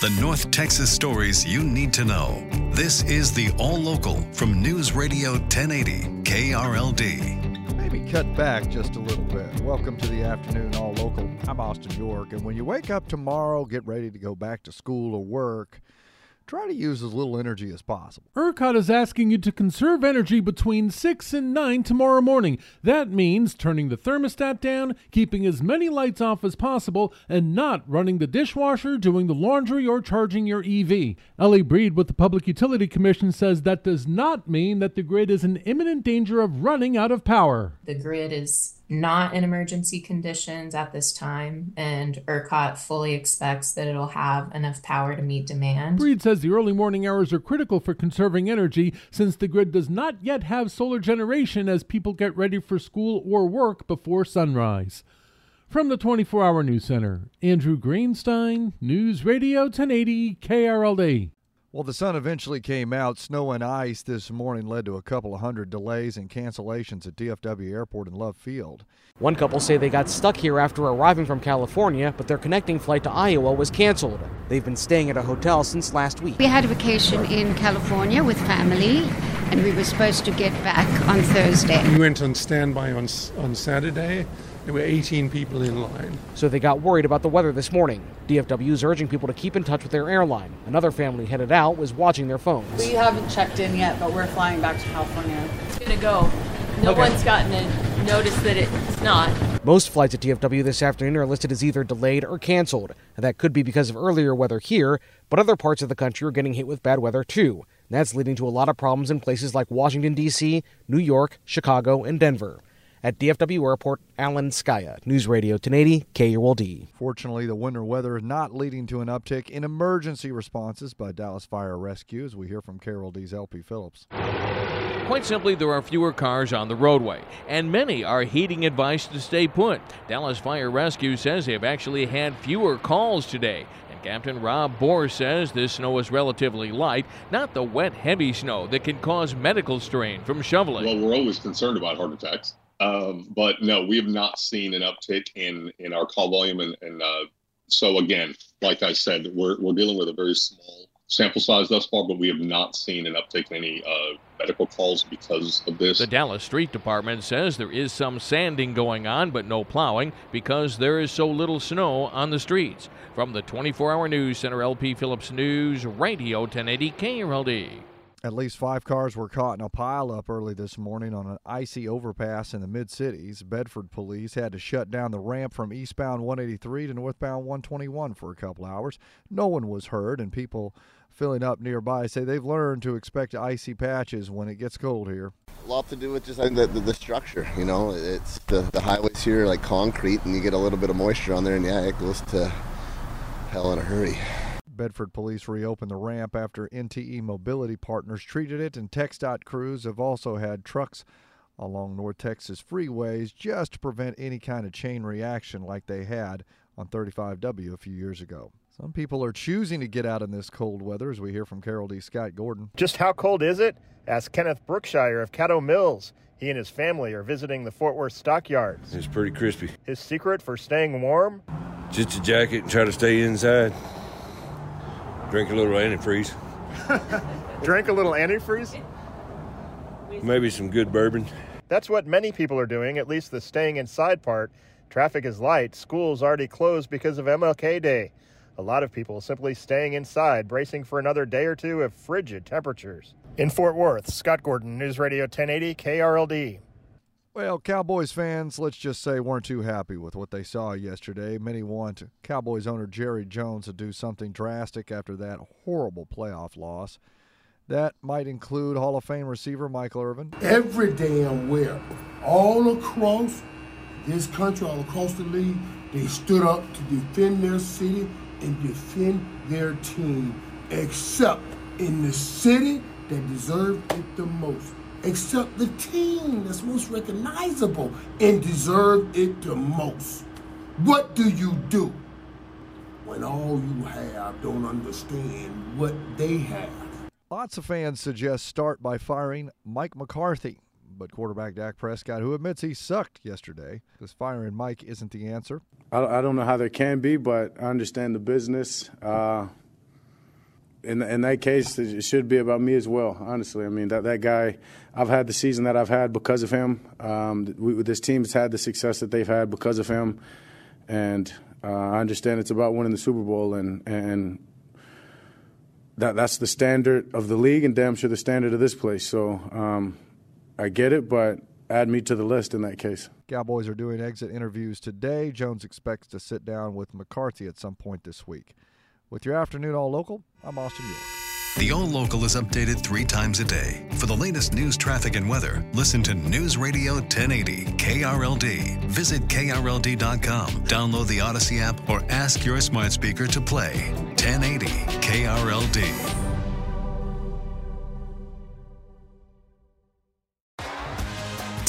The North Texas stories you need to know. This is the All Local from News Radio 1080 KRLD. Maybe cut back just a little bit. Welcome to the afternoon All Local. I'm Austin York, and when you wake up tomorrow, get ready to go back to school or work try to use as little energy as possible. ERCOT is asking you to conserve energy between 6 and 9 tomorrow morning. That means turning the thermostat down, keeping as many lights off as possible, and not running the dishwasher, doing the laundry, or charging your EV. Ellie Breed with the Public Utility Commission says that does not mean that the grid is in imminent danger of running out of power. The grid is not in emergency conditions at this time, and ERCOT fully expects that it'll have enough power to meet demand. Breed says the early morning hours are critical for conserving energy since the grid does not yet have solar generation as people get ready for school or work before sunrise. From the 24 Hour News Center, Andrew Greenstein, News Radio 1080 KRLD. Well, the sun eventually came out. Snow and ice this morning led to a couple of hundred delays and cancellations at DFW Airport in Love Field. One couple say they got stuck here after arriving from California, but their connecting flight to Iowa was canceled. They've been staying at a hotel since last week. We had a vacation in California with family, and we were supposed to get back on Thursday. We went on standby on, on Saturday. There were 18 people in line. So they got worried about the weather this morning. DFW is urging people to keep in touch with their airline. Another family headed out was watching their phones. We haven't checked in yet, but we're flying back to California. It's going to go. No okay. one's gotten a notice that it's not. Most flights at DFW this afternoon are listed as either delayed or canceled. That could be because of earlier weather here, but other parts of the country are getting hit with bad weather too. That's leading to a lot of problems in places like Washington, D.C., New York, Chicago, and Denver at DFW Airport, Alan Scaia, News Radio 1080 KRLD. Fortunately, the winter weather is not leading to an uptick in emergency responses by Dallas Fire Rescue, as we hear from KRLD's LP Phillips. Quite simply, there are fewer cars on the roadway, and many are heeding advice to stay put. Dallas Fire Rescue says they've actually had fewer calls today. And Captain Rob Bohr says this snow is relatively light, not the wet, heavy snow that can cause medical strain from shoveling. Well, we're always concerned about heart attacks. Um, but no, we have not seen an uptick in in our call volume, and, and uh, so again, like I said, we're we're dealing with a very small sample size thus far, but we have not seen an uptick in any uh, medical calls because of this. The Dallas Street Department says there is some sanding going on, but no plowing because there is so little snow on the streets. From the 24 Hour News Center, LP Phillips News, Radio 1080 KRLD. At least five cars were caught in a pileup early this morning on an icy overpass in the mid cities. Bedford police had to shut down the ramp from eastbound 183 to northbound 121 for a couple hours. No one was hurt, and people filling up nearby say they've learned to expect icy patches when it gets cold here. A lot to do with just the, the, the structure, you know. It's the, the highways here like concrete, and you get a little bit of moisture on there, and yeah, it goes to hell in a hurry. Bedford police reopened the ramp after NTE Mobility Partners treated it, and TxDOT crews have also had trucks along North Texas freeways just to prevent any kind of chain reaction like they had on 35W a few years ago. Some people are choosing to get out in this cold weather, as we hear from KRLD's Scott Gordon. Just how cold is it? Ask Kenneth Brookshire of Caddo Mills. He and his family are visiting the Fort Worth stockyards. It's pretty crispy. His secret for staying warm? Just a jacket and try to stay inside. Drink a little antifreeze. Drink a little antifreeze? Maybe some good bourbon. That's what many people are doing, at least the staying inside part. Traffic is light. Schools already closed because of MLK Day. A lot of people simply staying inside, bracing for another day or two of frigid temperatures. In Fort Worth, Scott Gordon, News Radio 1080 KRLD. Well, Cowboys fans, let's just say, weren't too happy with what they saw yesterday. Many want Cowboys owner Jerry Jones to do something drastic after that horrible playoff loss. That might include Hall of Fame receiver Michael Irvin. Every damn where, all across this country, all across the league, they stood up to defend their city and defend their team, except in the city that deserved it the most except the team that's most recognizable and deserve it the most. What do you do when all you have don't understand what they have? Lots of fans suggest start by firing Mike McCarthy, but quarterback Dak Prescott, who admits he sucked yesterday, says firing Mike isn't the answer. I, don't know how there can be, but I understand the business. Uh, in in that case, it should be about me as well. Honestly, I mean that that guy. I've had the season that I've had because of him. Um, we, this team's had the success that they've had because of him, and uh, I understand it's about winning the Super Bowl, and and that that's the standard of the league, and damn sure the standard of this place. So um, I get it, but add me to the list in that case. Cowboys are doing exit interviews today. Jones expects to sit down with McCarthy at some point this week. With your afternoon all local, I'm Austin York. The All Local is updated three times a day. For the latest news, traffic, and weather, listen to News Radio 1080 KRLD. Visit KRLD.com, download the Audacy app, or ask your smart speaker to play 1080 KRLD.